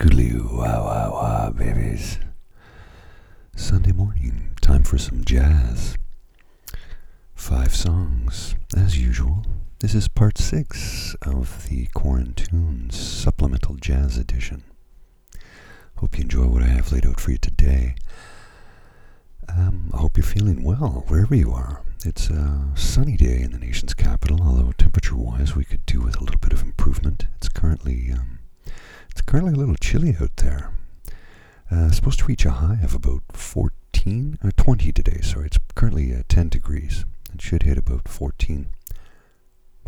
Scootaloo, wah wah wah, babies. Sunday morning, time for some jazz. Five songs, as usual. This is part six of the Quarantunes Supplemental Jazz Edition. Hope you enjoy what I have laid out for you today. Um, I hope you're feeling well wherever you are. It's a sunny day in the nation's capital, although temperature-wise we could do with a little bit of improvement. It's currently um, it's currently a little chilly out there. Uh, supposed to reach a high of about 14 or uh, 20 today. Sorry, it's currently uh, 10 degrees. It should hit about 14.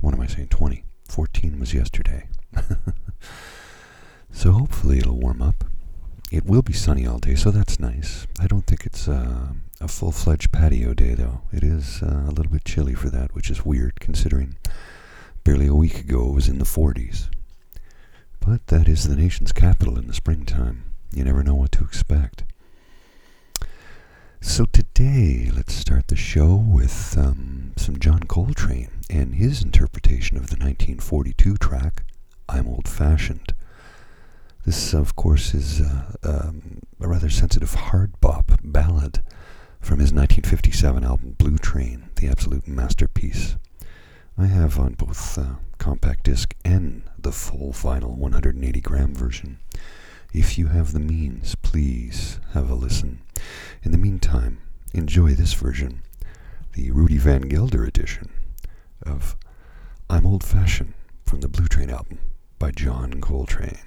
What am I saying? 20. 14 was yesterday. so hopefully it'll warm up. It will be sunny all day, so that's nice. I don't think it's uh, a full fledged patio day, though. It is uh, a little bit chilly for that, which is weird considering barely a week ago it was in the 40s. But that is the nation's capital in the springtime. You never know what to expect. So today, let's start the show with um, some John Coltrane and his interpretation of the 1942 track, I'm Old Fashioned. This, of course, is uh, um, a rather sensitive hard bop ballad from his 1957 album Blue Train, the absolute masterpiece. I have on both uh, compact disc and the full vinyl 180 gram version. If you have the means, please have a listen. In the meantime, enjoy this version, the Rudy Van Gelder edition of I'm Old Fashioned from the Blue Train album by John Coltrane.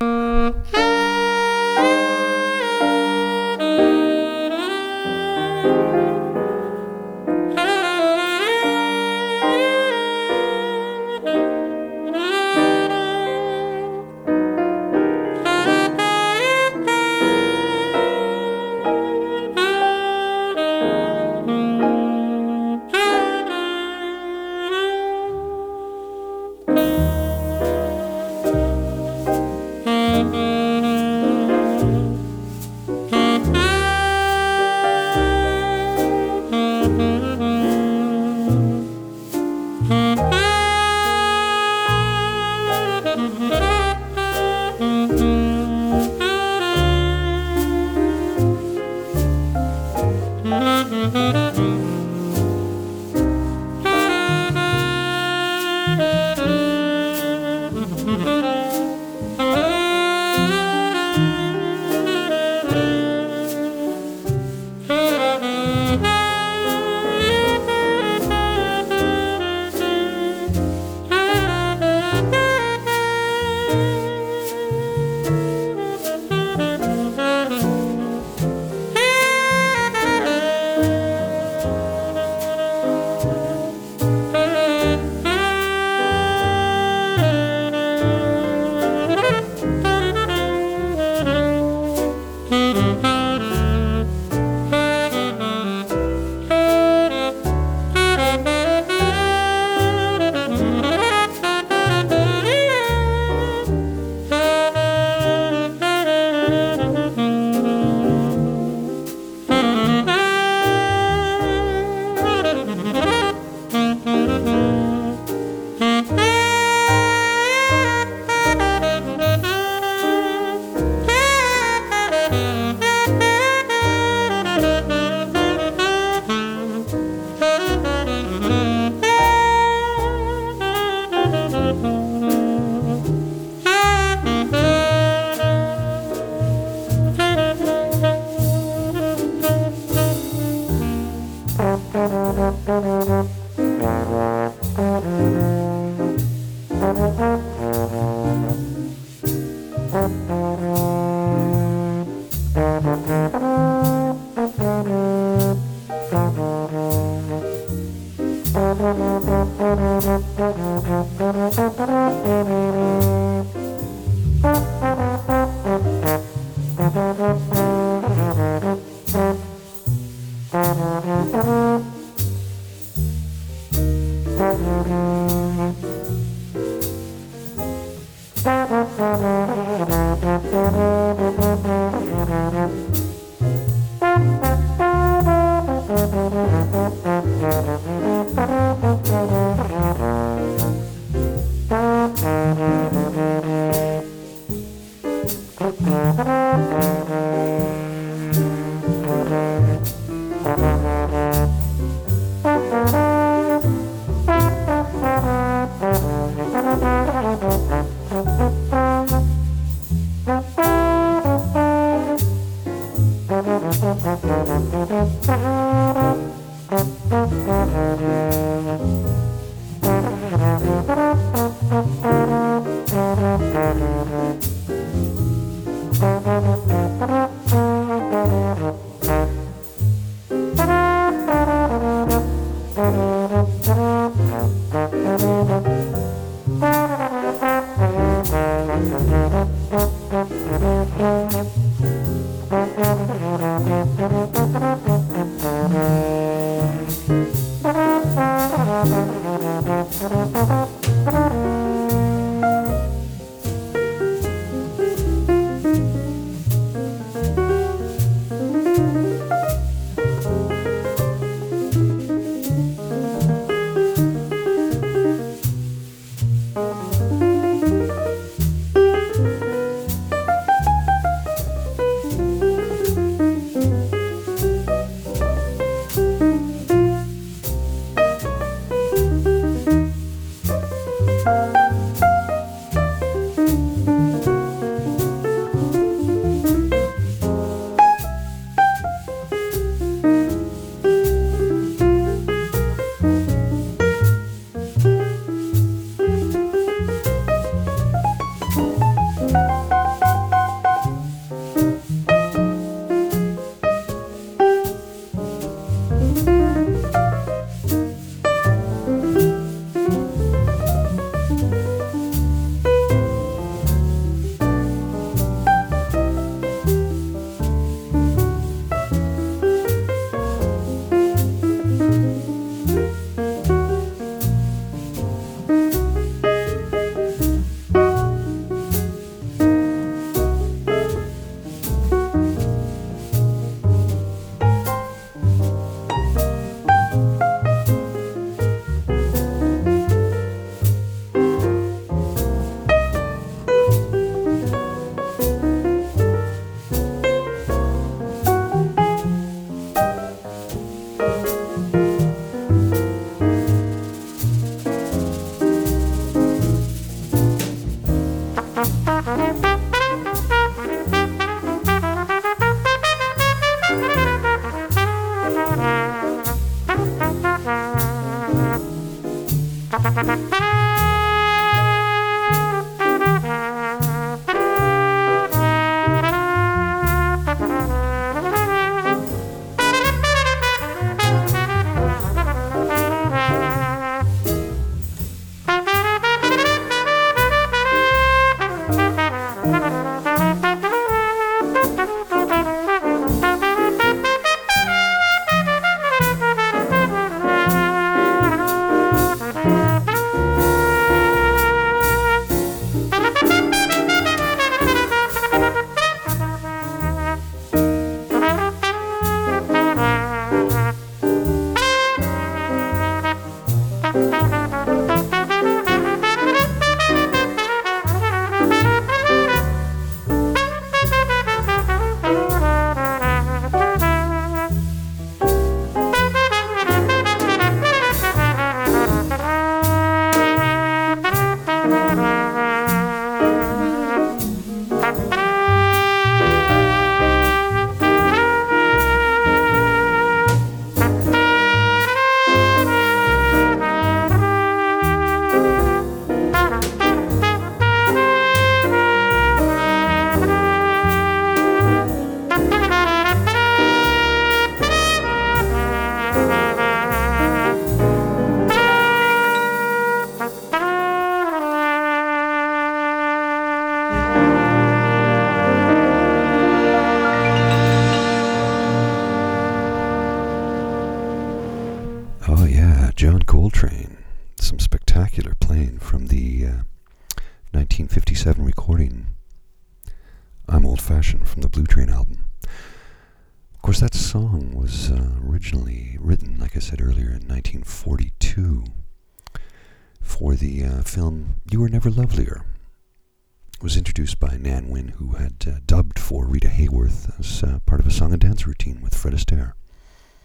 Who had uh, dubbed for Rita Hayworth as uh, part of a song and dance routine with Fred Astaire.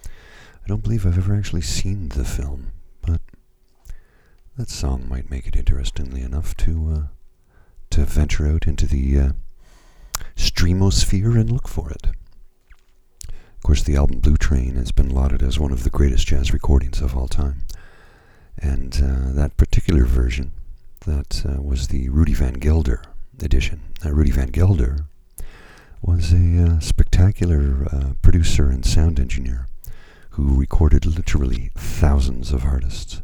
I don't believe I've ever actually seen the film, but that song might make it interestingly enough to uh, to venture out into the uh, streamosphere and look for it. Of course, the album Blue Train has been lauded as one of the greatest jazz recordings of all time. And uh, that particular version, that uh, was the Rudy Van Gelder edition. Now, Rudy Van Gelder was a uh, spectacular uh, producer and sound engineer who recorded literally thousands of artists.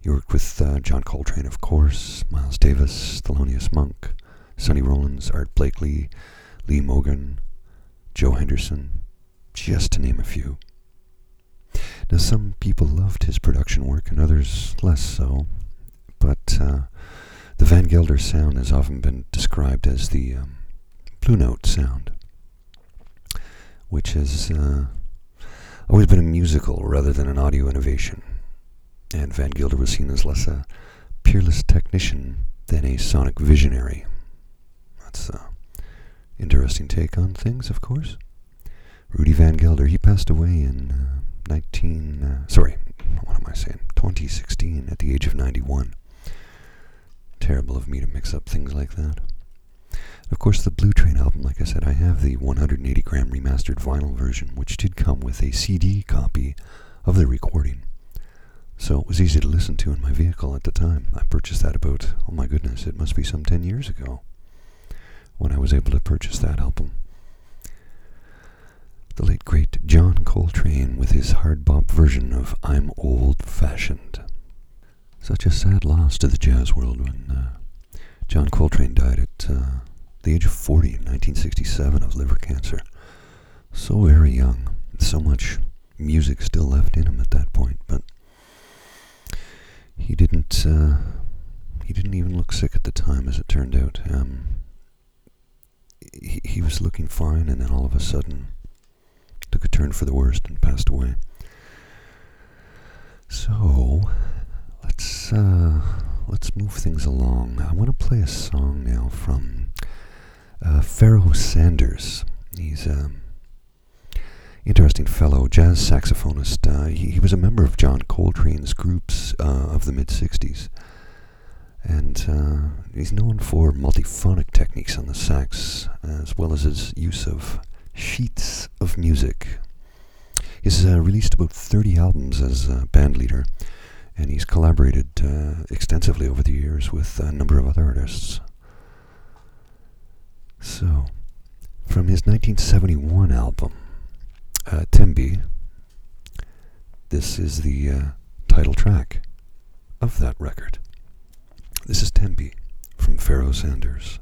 He worked with uh, John Coltrane, of course, Miles Davis, Thelonious Monk, Sonny Rollins, Art Blakey, Lee Morgan, Joe Henderson, just to name a few. Now, some people loved his production work and others less so, but uh, the Van Gelder sound has often been described as the um, Blue Note sound, which has uh, always been a musical rather than an audio innovation and Van Gelder was seen as less a peerless technician than a sonic visionary. That's an interesting take on things, of course. Rudy Van Gelder, he passed away in uh, 19, uh, sorry, what am I saying, 2016 at the age of 91. Terrible of me to mix up things like that. Of course, the Blue Train album, like I said, I have the 180 gram remastered vinyl version, which did come with a CD copy of the recording. So it was easy to listen to in my vehicle at the time. I purchased that about, oh my goodness, it must be some 10 years ago when I was able to purchase that album. The late great John Coltrane with his hard bop version of I'm Old Fashioned. Such a sad loss to the jazz world when uh, John Coltrane died at uh, the age of 40 in 1967 of liver cancer. So very young. So much music still left in him at that point, but he didn't. Uh, he didn't even look sick at the time, as it turned out. Um, he, he was looking fine, and then all of a sudden, took a turn for the worst and passed away. So, let's uh, let's move things along. I want to play a song now from uh, Pharoah Sanders. He's um, interesting fellow, jazz saxophonist. Uh, he, he, was a member of John Coltrane's groups uh, of the mid 60s. And uh, he's known for multiphonic techniques on the sax, as well as his use of sheets of music. He's uh, released about 30 albums as a band leader, and he's collaborated uh, extensively over the years with a number of other artists. So, from his 1971 album, uh, Thembi. This is the uh, title track of that record. This is Thembi from Pharoah Sanders.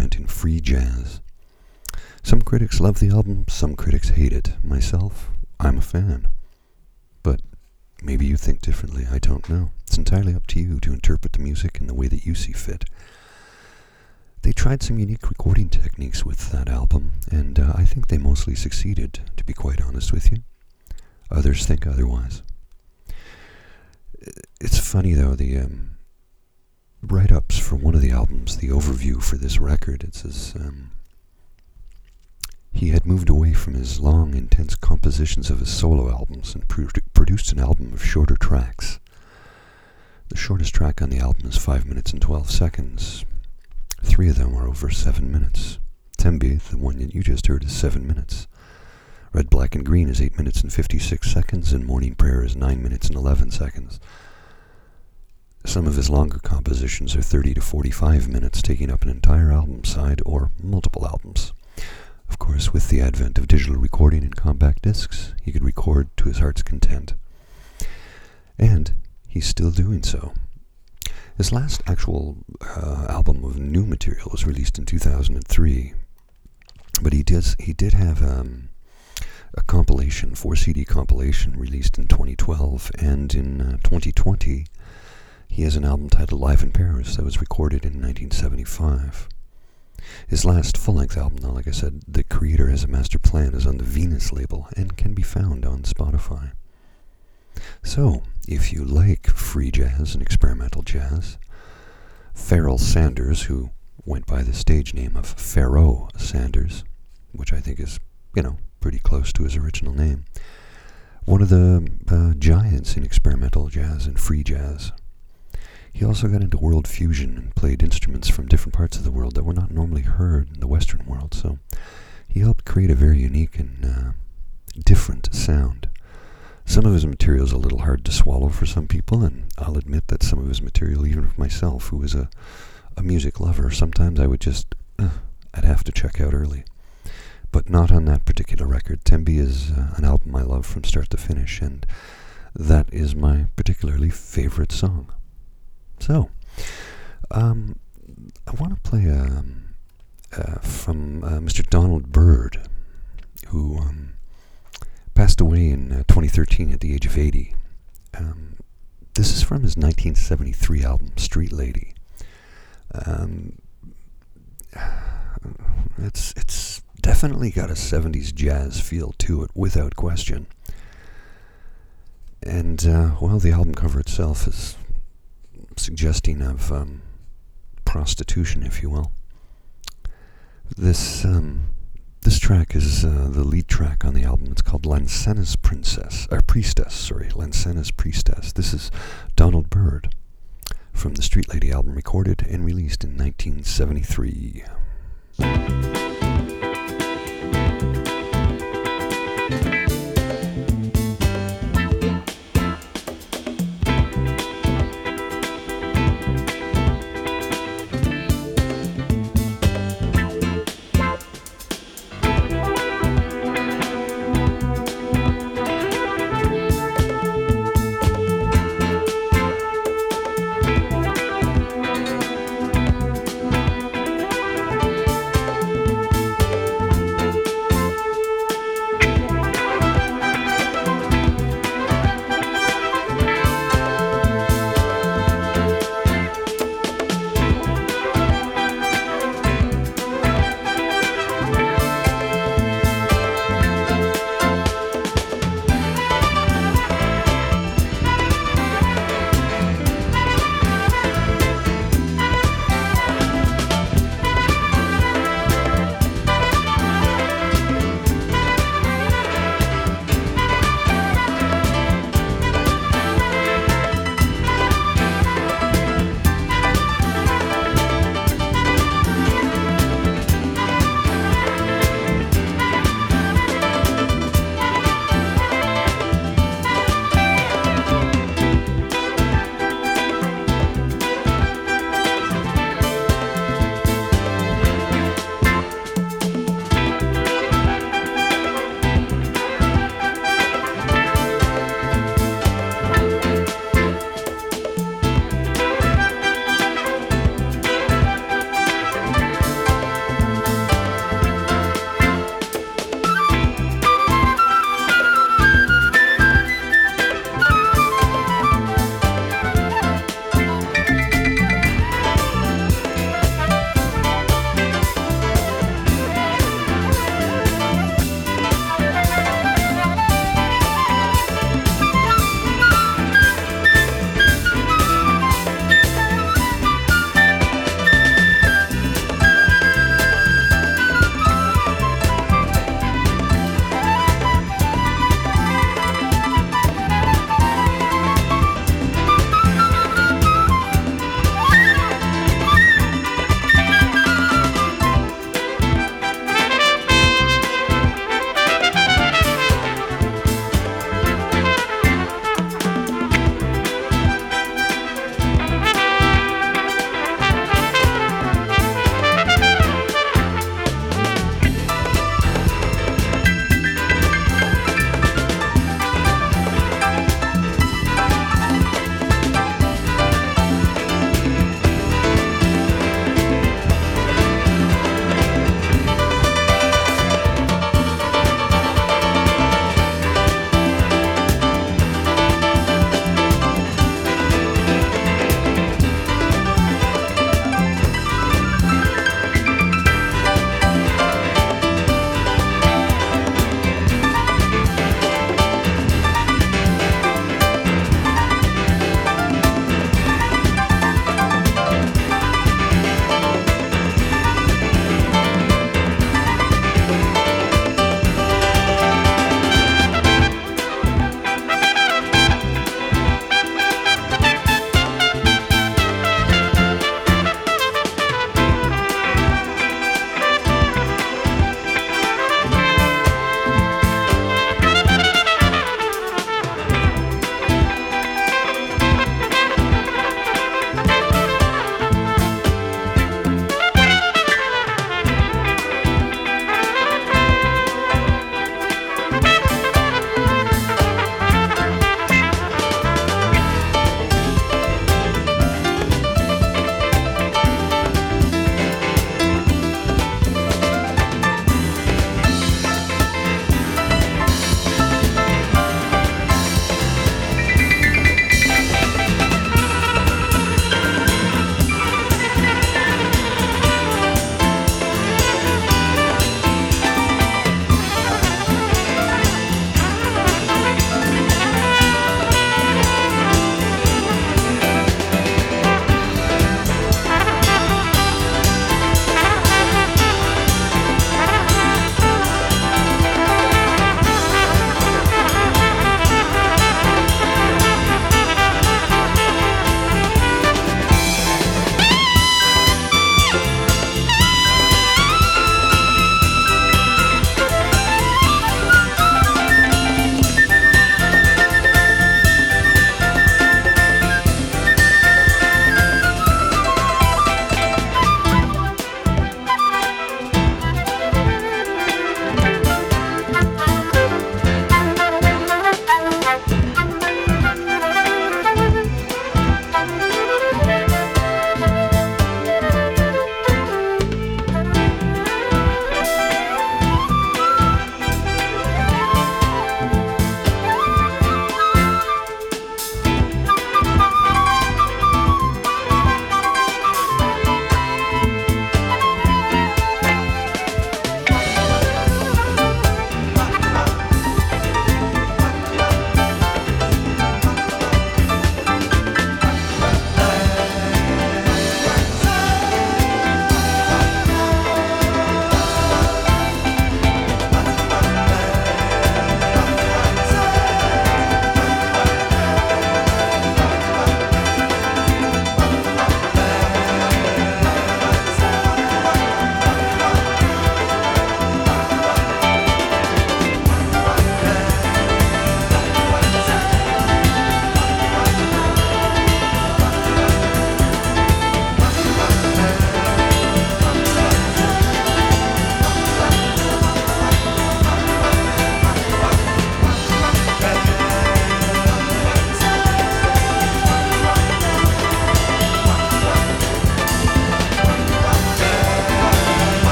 An experiment in free jazz. Some critics love the album, some critics hate it. Myself, I'm a fan. But maybe you think differently, I don't know. It's entirely up to you to interpret the music in the way that you see fit. They tried some unique recording techniques with that album, and uh, I think they mostly succeeded, to be quite honest with you. Others think otherwise. It's funny though, the um, write ups for one of the albums, the overview for this record, it says um, he had moved away from his long, intense compositions of his solo albums and pro- produced an album of shorter tracks. The shortest track on the album is 5 minutes and 12 seconds, Three of them are over seven minutes. Thembi, the one that you just heard, is seven minutes. Red, Black, and Green is 8 minutes and 56 seconds, and Morning Prayer is 9 minutes and 11 seconds. Some of his longer compositions are 30 to 45 minutes, taking up an entire album side or multiple albums. Of course, with the advent of digital recording and compact discs, he could record to his heart's content. And he's still doing so. His last actual uh, album of new material was released in 2003, but he did he did have um, a compilation, four CD compilation, released in 2012, and in uh, 2020 he has an album titled Live in Paris that was recorded in 1975. His last full-length album, though, like I said, The Creator Has a Master Plan, is on the Venus label and can be found on Spotify. So, if you like free jazz and experimental jazz, Farrell Sanders, who went by the stage name of Pharoah Sanders, which I think is, you know, pretty close to his original name, one of the uh, giants in experimental jazz and free jazz. He also got into world fusion and played instruments from different parts of the world that were not normally heard in the Western world, so he helped create a very unique and uh, different sound. Some of his material is a little hard to swallow for some people, and I'll admit that some of his material, even for myself, who is a, a music lover, sometimes I would just, uh, I'd have to check out early. But not on that particular record. Thembi is uh, an album I love from start to finish, and that is my particularly favorite song. So, um, I want to play um, uh, from uh, Mr. Donald Byrd, who um, passed away in uh, 2013 at the age of 80. Um, this is from his 1973 album, Street Lady. Um, it's it's definitely got a 70s jazz feel to it, without question. And, uh, well, the album cover itself is suggesting of um, prostitution, if you will. This um, this track is uh, the lead track on the album. It's called Lansana's Princess, or Priestess, sorry, Lansana's Priestess. This is Donald Byrd from the Street Lady album, recorded and released in 1973.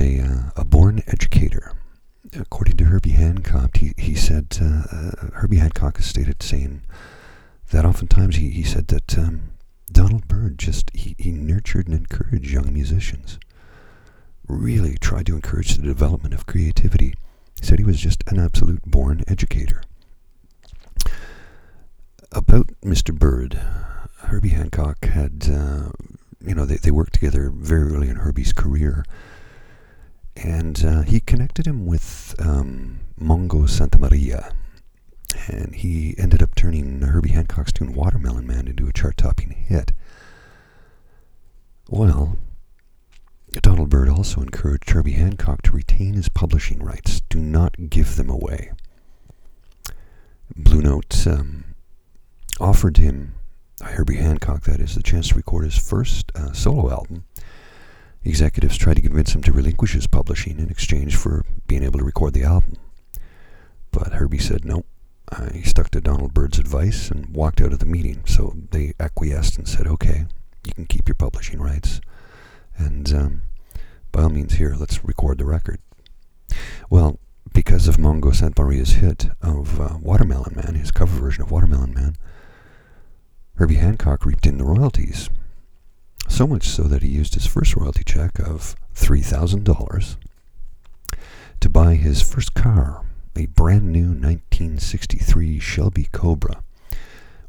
A, uh, a born educator. According to Herbie Hancock, he, he said, uh, uh, Herbie Hancock has stated saying that oftentimes he, he said that um, Donald Byrd just, he, he nurtured and encouraged young musicians. Really tried to encourage the development of creativity. He said he was just an absolute born educator. About Mr. Byrd, Herbie Hancock had, uh, you know, they, they worked together very early in Herbie's career. And uh, he connected him with um, Mongo Santamaria. And he ended up turning Herbie Hancock's tune Watermelon Man into a chart topping hit. Well, Donald Byrd also encouraged Herbie Hancock to retain his publishing rights. Do not give them away. Blue Note um, offered him, Herbie Hancock, that is, the chance to record his first uh, solo album. Executives tried to convince him to relinquish his publishing in exchange for being able to record the album. But Herbie said no. He stuck to Donald Byrd's advice and walked out of the meeting. So they acquiesced and said, okay, you can keep your publishing rights. And um, by all means, here, let's record the record. Well, because of Mongo Santamaria's hit of uh, Watermelon Man, his cover version of Watermelon Man, Herbie Hancock reaped in the royalties. So much so that he used his first royalty check of $3,000 to buy his first car, a brand new 1963 Shelby Cobra,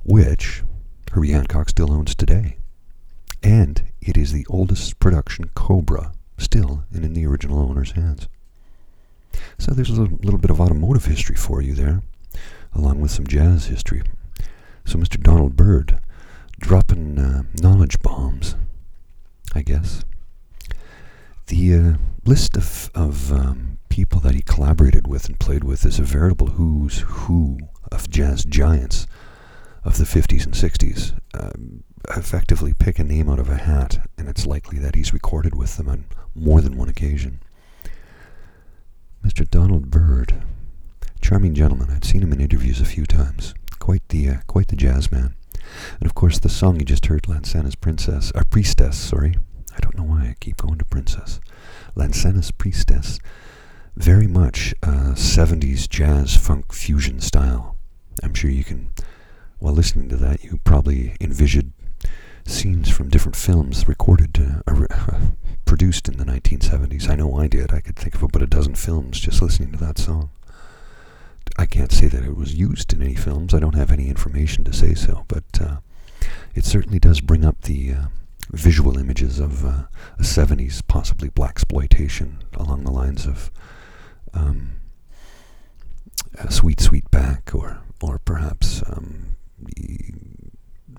which Herbie Hancock still owns today. And it is the oldest production Cobra still and in the original owner's hands. So there's a little, bit of automotive history for you there, along with some jazz history. So Mr. Donald Byrd dropping uh, knowledge bombs, I guess. The uh, list of, of um, people that he collaborated with and played with is a veritable who's who of jazz giants of the 50s and 60s. Um, effectively pick a name out of a hat, and it's likely that he's recorded with them on more than one occasion. Mr. Donald Byrd, charming gentleman. I'd seen him in interviews a few times. Quite the uh, quite the jazz man. And of course, the song you just heard, Lansana's Princess, or Priestess, sorry. I don't know why I keep going to Princess. Lansana's Priestess, very much uh, 70s jazz funk fusion style. I'm sure you can, while listening to that, you probably envisioned scenes from different films recorded, uh, uh, produced in the 1970s. I know I did. I could think of about a dozen films just listening to that song. I can't say that it was used in any films. I don't have any information to say so, but uh, it certainly does bring up the uh, visual images of uh, a 70s, possibly black exploitation along the lines of um, Sweet Sweetback or or perhaps um,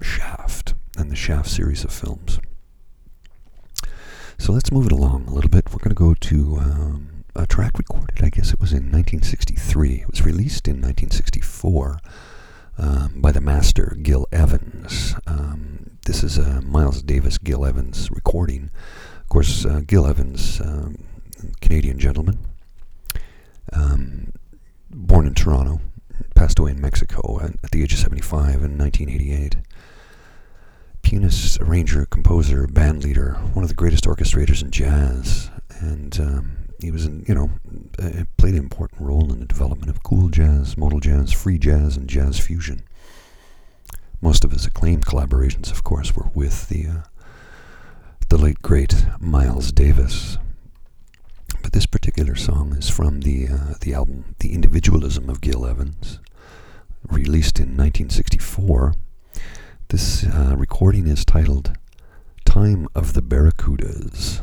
Shaft and the Shaft series of films. So let's move it along a little bit. We're going to go to um, a track recorded, I guess it was in 1963. It was released in 1964 um, by the master Gil Evans. Um, this is a Miles Davis Gil Evans recording. Of course, uh, Gil Evans, um, Canadian gentleman, um, born in Toronto, passed away in Mexico at, at the age of 75 in 1988 pianist, arranger, composer, band leader, one of the greatest orchestrators in jazz, and um, he was, in, you know, uh, played an important role in the development of cool jazz, modal jazz, free jazz, and jazz fusion. Most of his acclaimed collaborations, of course, were with the uh, the late great Miles Davis. But this particular song is from the uh, the album "The Individualism" of Gil Evans, released in 1964. This uh, recording is titled "Time of the Barracudas."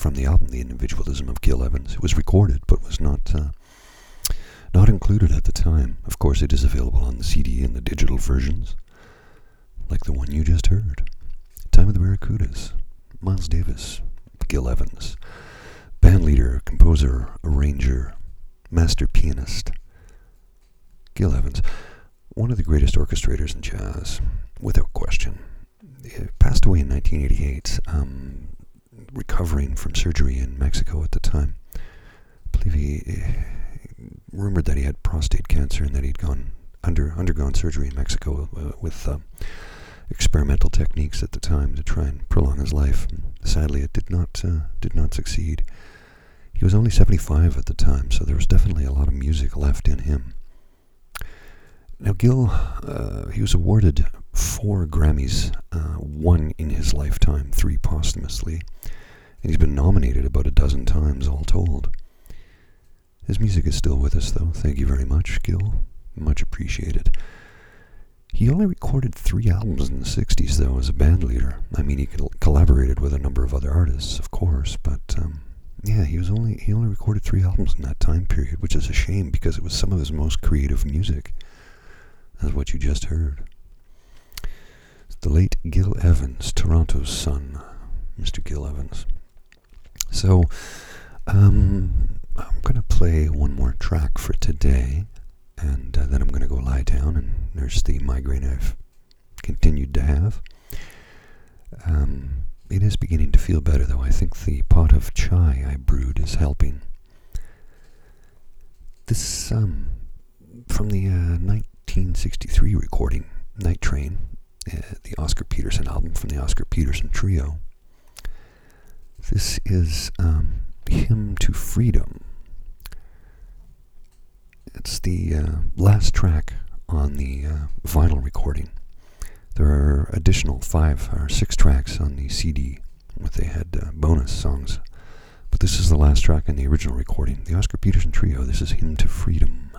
From the album The Individualism of Gil Evans. It was recorded but was not uh, not included at the time. Of course, it is available on the CD and the digital versions, like the one you just heard. Time of the Barracudas, Miles Davis, Gil Evans, bandleader, composer, arranger, master pianist. Gil Evans, one of the greatest orchestrators in jazz, without question. He passed away in 1988, um, recovering from surgery in Mexico at the time. I believe he rumored that he had prostate cancer and that he'd gone under undergone surgery in Mexico uh, with uh, experimental techniques at the time to try and prolong his life. Sadly, it did not uh, did not succeed. He was only 75 at the time, so there was definitely a lot of music left in him. Now, Gil, uh, he was awarded four Grammys, uh, one in his lifetime, three posthumously, and he's been nominated about a dozen times all told. His music is still with us, though. Thank you very much, Gil. Much appreciated. He only recorded three albums in the 60s, though, as a band leader. I mean, he collaborated with a number of other artists, of course, but um, yeah, he was only he only recorded three albums in that time period, which is a shame because it was some of his most creative music. That's what you just heard. the late Gil Evans, Toronto's son, Mr. Gil Evans. So, um, I'm going to play one more track for today, and uh, then I'm going to go lie down and nurse the migraine I've continued to have. Um, it is beginning to feel better, though. I think the pot of chai I brewed is helping. This, um, from the uh, 1963 recording, Night Train, uh, the Oscar Peterson album from the Oscar Peterson Trio. This is um, Hymn to Freedom it's the uh, last track on the uh, vinyl recording. There are additional five or six tracks on the CD, but they had uh, bonus songs. But this is the last track in the original recording. The Oscar Peterson Trio. This is Hymn to Freedom.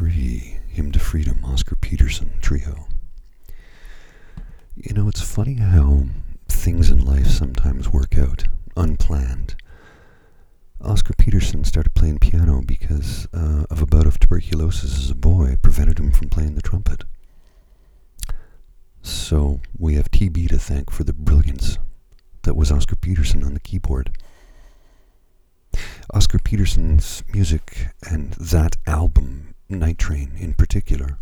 1983 Hymn to Freedom, Oscar Peterson Trio. You know, it's funny how things in life sometimes work out unplanned. Oscar Peterson started playing piano because uh, of a bout of tuberculosis as a boy prevented him from playing the trumpet. So we have TB to thank for the brilliance that was Oscar Peterson on the keyboard. Oscar Peterson's music and that album Night Train in particular,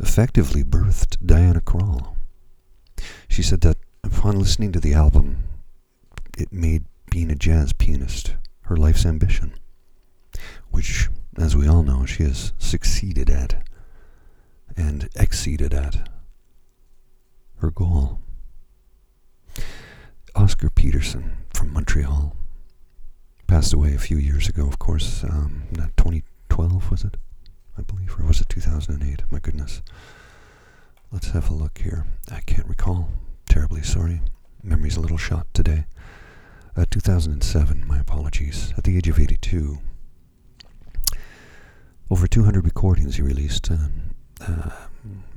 effectively birthed Diana Krall. She said that upon listening to the album, it made being a jazz pianist her life's ambition, which, as we all know, she has succeeded at and exceeded at her goal. Oscar Peterson from Montreal passed away a few years ago, of course. Um, 2012, was it? I believe, or was it 2008? My goodness. Let's have a look here. I can't recall. Terribly sorry. Memory's a little shot today. Uh, 2007, my apologies. At the age of 82. Over 200 recordings he released. Uh, uh,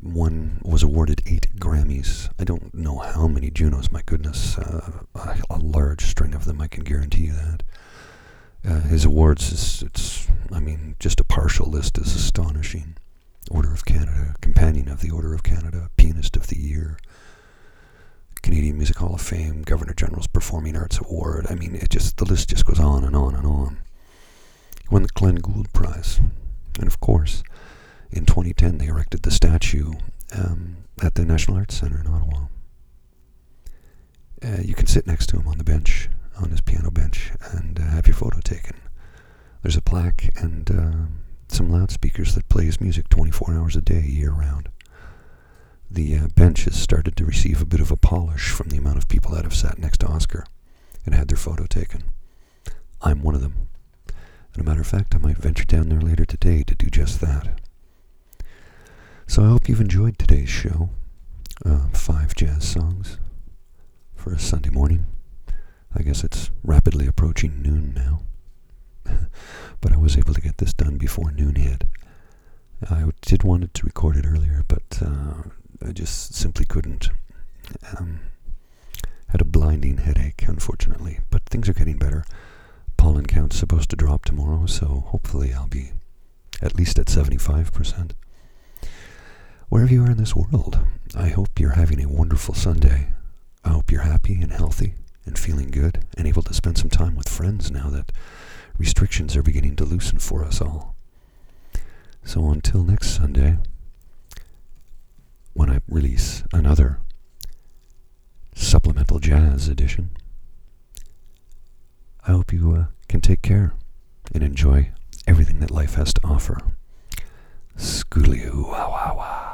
one was awarded eight Grammys. I don't know how many Junos, my goodness. Uh, a, a, large string of them, I can guarantee you that. Uh, his awards, is, it's, I mean, just a partial list is astonishing. Order of Canada, Companion of the Order of Canada, Pianist of the Year, Canadian Music Hall of Fame, Governor General's Performing Arts Award. I mean, it just the list just goes on and on and on. He won the Glenn Gould Prize, and of course, in 2010 they erected the statue um, at the National Arts Centre in Ottawa. Uh, you can sit next to him on the bench on his piano bench and uh, have your photo taken. There's a plaque and uh, some loudspeakers that play his music 24 hours a day, year round. The uh, bench has started to receive a bit of a polish from the amount of people that have sat next to Oscar and had their photo taken. I'm one of them. And a matter of fact, I might venture down there later today to do just that. So I hope you've enjoyed today's show. Uh, five jazz songs for a Sunday morning. I guess it's rapidly approaching noon now. but I was able to get this done before noon hit. I did wanted to record it earlier, but uh, I just simply couldn't. Um, had a blinding headache, unfortunately, but things are getting better. Pollen count's supposed to drop tomorrow, so hopefully I'll be at least at 75%. Wherever you are in this world, I hope you're having a wonderful Sunday. I hope you're happy and healthy and feeling good and able to spend some time with friends now that restrictions are beginning to loosen for us all. So until next Sunday, when I release another supplemental jazz edition, I hope you uh, can take care and enjoy everything that life has to offer. Skoolio, wow.